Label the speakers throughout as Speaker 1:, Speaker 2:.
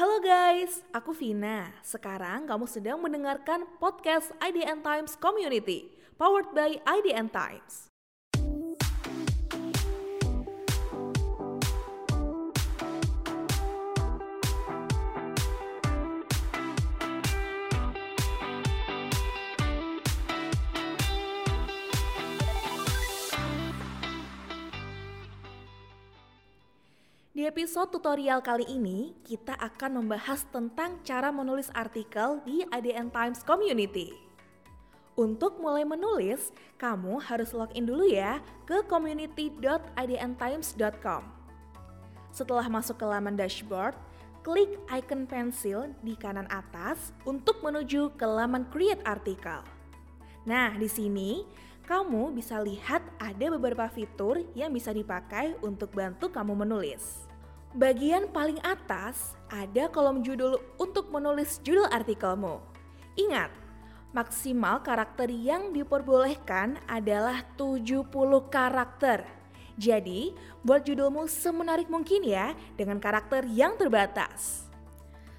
Speaker 1: Halo guys, aku Vina. Sekarang kamu sedang mendengarkan podcast IDN Times Community, powered by IDN Times. Di episode tutorial kali ini, kita akan membahas tentang cara menulis artikel di IDN Times Community. Untuk mulai menulis, kamu harus login dulu ya ke community.idntimes.com. Setelah masuk ke laman dashboard, klik icon pensil di kanan atas untuk menuju ke laman create article. Nah, di sini kamu bisa lihat ada beberapa fitur yang bisa dipakai untuk bantu kamu menulis. Bagian paling atas ada kolom judul untuk menulis judul artikelmu. Ingat, maksimal karakter yang diperbolehkan adalah 70 karakter. Jadi, buat judulmu semenarik mungkin ya dengan karakter yang terbatas.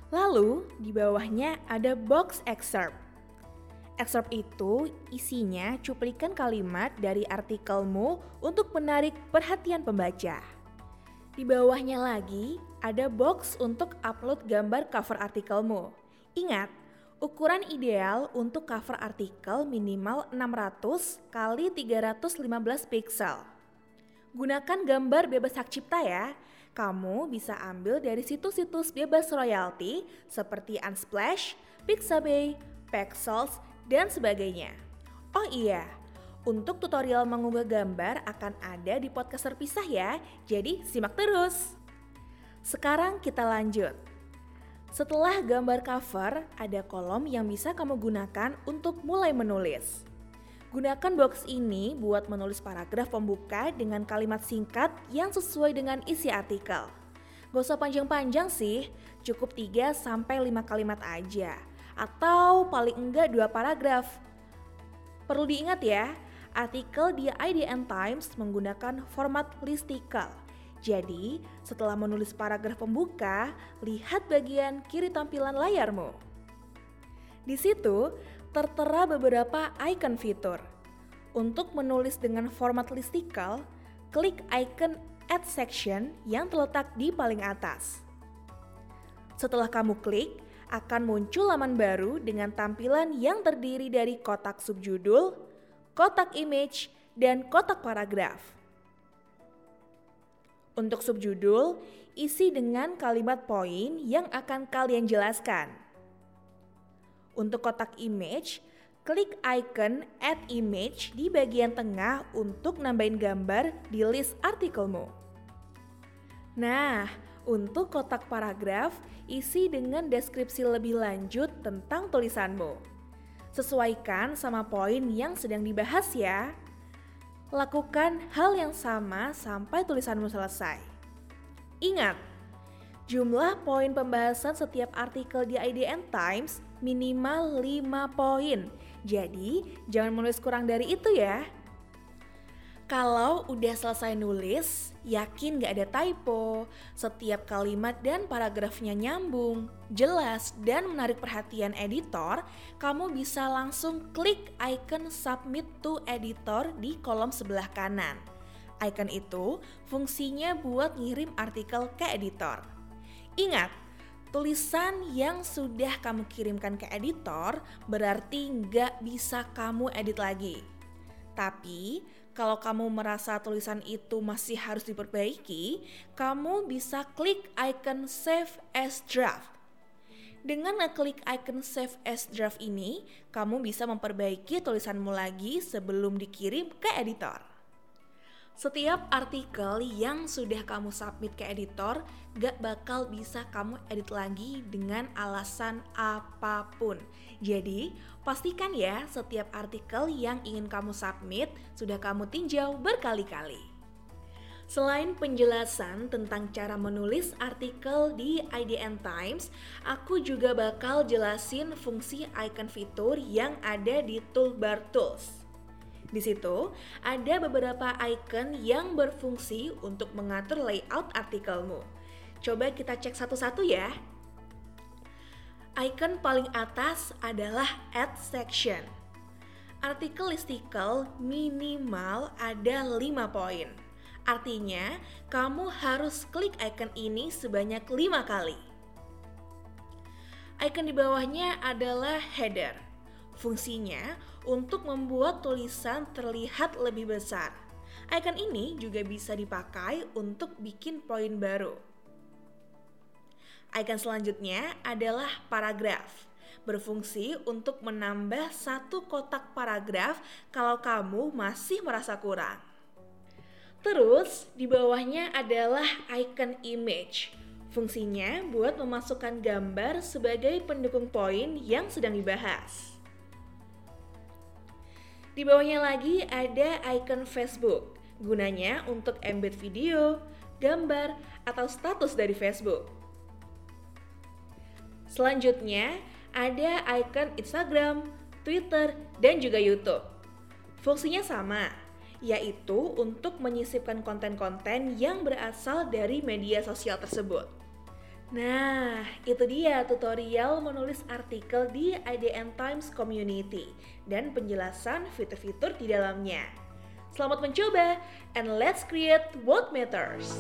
Speaker 1: Lalu, di bawahnya ada box excerpt Excerpt itu isinya cuplikan kalimat dari artikelmu untuk menarik perhatian pembaca. Di bawahnya lagi ada box untuk upload gambar cover artikelmu. Ingat, ukuran ideal untuk cover artikel minimal 600 kali 315 pixel. Gunakan gambar bebas hak cipta ya. Kamu bisa ambil dari situs-situs bebas royalti seperti Unsplash, Pixabay, Pexels, dan sebagainya. Oh iya, untuk tutorial mengunggah gambar akan ada di podcast terpisah ya, jadi simak terus. Sekarang kita lanjut. Setelah gambar cover, ada kolom yang bisa kamu gunakan untuk mulai menulis. Gunakan box ini buat menulis paragraf pembuka dengan kalimat singkat yang sesuai dengan isi artikel. Gak usah panjang-panjang sih, cukup 3 sampai 5 kalimat aja atau paling enggak dua paragraf. Perlu diingat ya, artikel di IDN Times menggunakan format listicle. Jadi, setelah menulis paragraf pembuka, lihat bagian kiri tampilan layarmu. Di situ tertera beberapa icon fitur. Untuk menulis dengan format listicle, klik icon Add Section yang terletak di paling atas. Setelah kamu klik, akan muncul laman baru dengan tampilan yang terdiri dari kotak subjudul, kotak image, dan kotak paragraf. Untuk subjudul, isi dengan kalimat poin yang akan kalian jelaskan. Untuk kotak image, klik icon add image di bagian tengah untuk nambahin gambar di list artikelmu. Nah, untuk kotak paragraf, isi dengan deskripsi lebih lanjut tentang tulisanmu. Sesuaikan sama poin yang sedang dibahas ya. Lakukan hal yang sama sampai tulisanmu selesai. Ingat, jumlah poin pembahasan setiap artikel di IDN Times minimal 5 poin. Jadi, jangan menulis kurang dari itu ya. Kalau udah selesai nulis, yakin gak ada typo, setiap kalimat dan paragrafnya nyambung, jelas, dan menarik perhatian editor, kamu bisa langsung klik icon Submit to Editor di kolom sebelah kanan. Icon itu fungsinya buat ngirim artikel ke editor. Ingat, tulisan yang sudah kamu kirimkan ke editor berarti nggak bisa kamu edit lagi. Tapi, kalau kamu merasa tulisan itu masih harus diperbaiki, kamu bisa klik icon Save as Draft. Dengan ngeklik icon Save as Draft ini, kamu bisa memperbaiki tulisanmu lagi sebelum dikirim ke editor. Setiap artikel yang sudah kamu submit ke editor gak bakal bisa kamu edit lagi dengan alasan apa pun. Jadi, pastikan ya setiap artikel yang ingin kamu submit sudah kamu tinjau berkali-kali. Selain penjelasan tentang cara menulis artikel di IDN Times, aku juga bakal jelasin fungsi icon fitur yang ada di toolbar tools. Di situ ada beberapa icon yang berfungsi untuk mengatur layout artikelmu. Coba kita cek satu-satu ya. Icon paling atas adalah Add Section. Artikel listicle minimal ada 5 poin. Artinya, kamu harus klik icon ini sebanyak 5 kali. Icon di bawahnya adalah header. Fungsinya untuk membuat tulisan terlihat lebih besar. Icon ini juga bisa dipakai untuk bikin poin baru. Icon selanjutnya adalah paragraf. Berfungsi untuk menambah satu kotak paragraf kalau kamu masih merasa kurang. Terus, di bawahnya adalah icon image. Fungsinya buat memasukkan gambar sebagai pendukung poin yang sedang dibahas. Di bawahnya lagi ada icon Facebook. Gunanya untuk embed video, gambar, atau status dari Facebook. Selanjutnya, ada icon Instagram, Twitter, dan juga YouTube. Fungsinya sama, yaitu untuk menyisipkan konten-konten yang berasal dari media sosial tersebut. Nah, itu dia tutorial menulis artikel di IDN Times Community dan penjelasan fitur-fitur di dalamnya. Selamat mencoba, and let's create what matters!